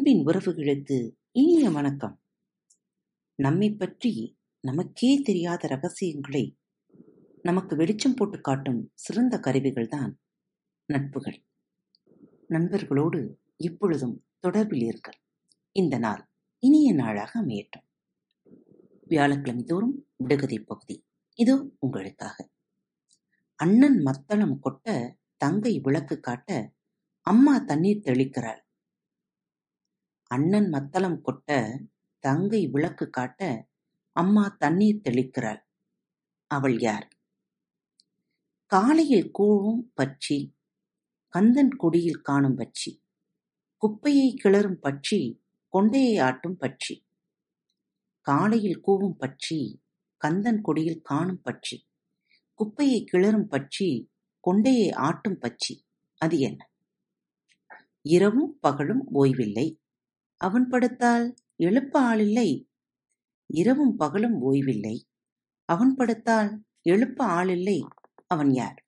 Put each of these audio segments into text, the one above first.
அன்பின் உறவுகளுக்கு இனிய வணக்கம். நம்மைப் பற்றி நமக்கே தெரியாத ரகசியங்களை நமக்கு வெளிச்சம் போட்டு காட்டும் சிறந்த கருவிகள் தான் நட்புகள். நண்பர்களோடு எப்பொழுதும் தொடர்பில் இருங்கள். இந்த நாள் இனிய நாளாக அமையட்டும். வியாழக்கிழமை தோறும் விடுகதை பகுதி. இதோ உங்களுக்காக. அண்ணன் மத்தளம் கொட்ட தங்கை விளக்கு காட்ட அம்மா தண்ணீர் தெளிக்கிறாள். அண்ணன் மத்தளம் கொட்ட தங்கை விளக்கு காட்ட அம்மா தண்ணீர் தெளிக்கிறாள். அவள் யார்? காலையில் கூவும் பட்சி கந்தன் கொடியில் காணும் பட்சி குப்பையை கிளறும் பட்சி கொண்டையை ஆட்டும் பட்சி. காலையில் கூவும் பட்சி கந்தன் கொடியில் காணும் பட்சி குப்பையை கிளறும் பட்சி கொண்டையை ஆட்டும் பட்சி. அது என்ன? இரவும் பகலும் ஓய்வில்லை. அவன் படுத்தால் எழுப்ப ஆளில்லை. இரவும் பகலும் ஓய்வில்லை. அவன் படுத்தால் எழுப்ப ஆளில்லை. அவன் யார்?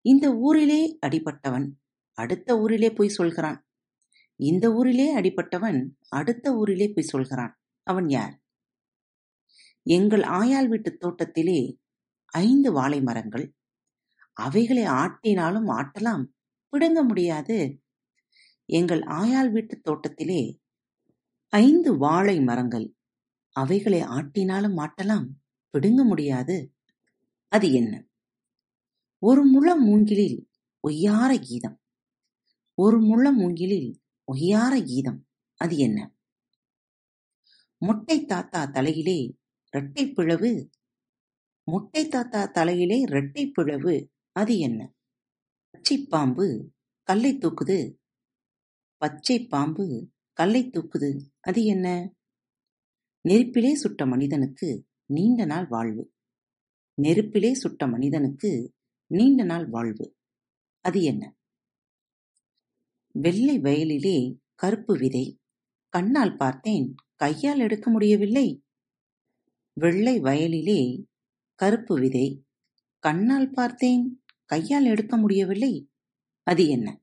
இந்த ஊரிலே அடிபட்டவன் அடுத்த ஊரிலே போய் சொல்கிறான். இந்த ஊரிலே அடிபட்டவன் அடுத்த ஊரிலே போய் சொல்கிறான். அவன் யார்? எங்கள் ஆயால் வீட்டு தோட்டத்திலே ஐந்து வாழை மரங்கள். அவைகளை ஆட்டினாலும் ஆட்டலாம். பிடுங்க முடியாது. எங்கள் ஆயாள் வீட்டு தோட்டத்திலே ஐந்து வாழை மரங்கள். அவைகளை ஆட்டினாலும் ஆட்டலாம் பிடுங்க முடியாது. அது என்ன? ஒரு முழ மூங்கிலில் ஒய்யார கீதம். ஒரு முழ மூங்கிலில் ஒய்யார கீதம். அது என்ன? முட்டை தாத்தா தலையிலே இரட்டை பிளவு. மொட்டை தாத்தா தலையிலே இரட்டை பிளவு. அது என்ன? பச்சை பாம்பு கல்லை தூக்குது. பச்சை பாம்பு கல்லை தூக்குது. அது என்ன? நெருப்பிலே சுட்ட மனிதனுக்கு நீண்ட நாள் வாழ்வு. நெருப்பிலே சுட்ட மனிதனுக்கு நீண்ட நாள் வாழ்வு. அது என்ன? வெள்ளை வயலிலே கருப்பு விதை. கண்ணால் பார்த்தேன் கையால் எடுக்க முடியவில்லை. வெள்ளை வயலிலே கருப்பு விதை. கண்ணால் பார்த்தேன் கையால் எடுக்க முடியவில்லை. அது என்ன?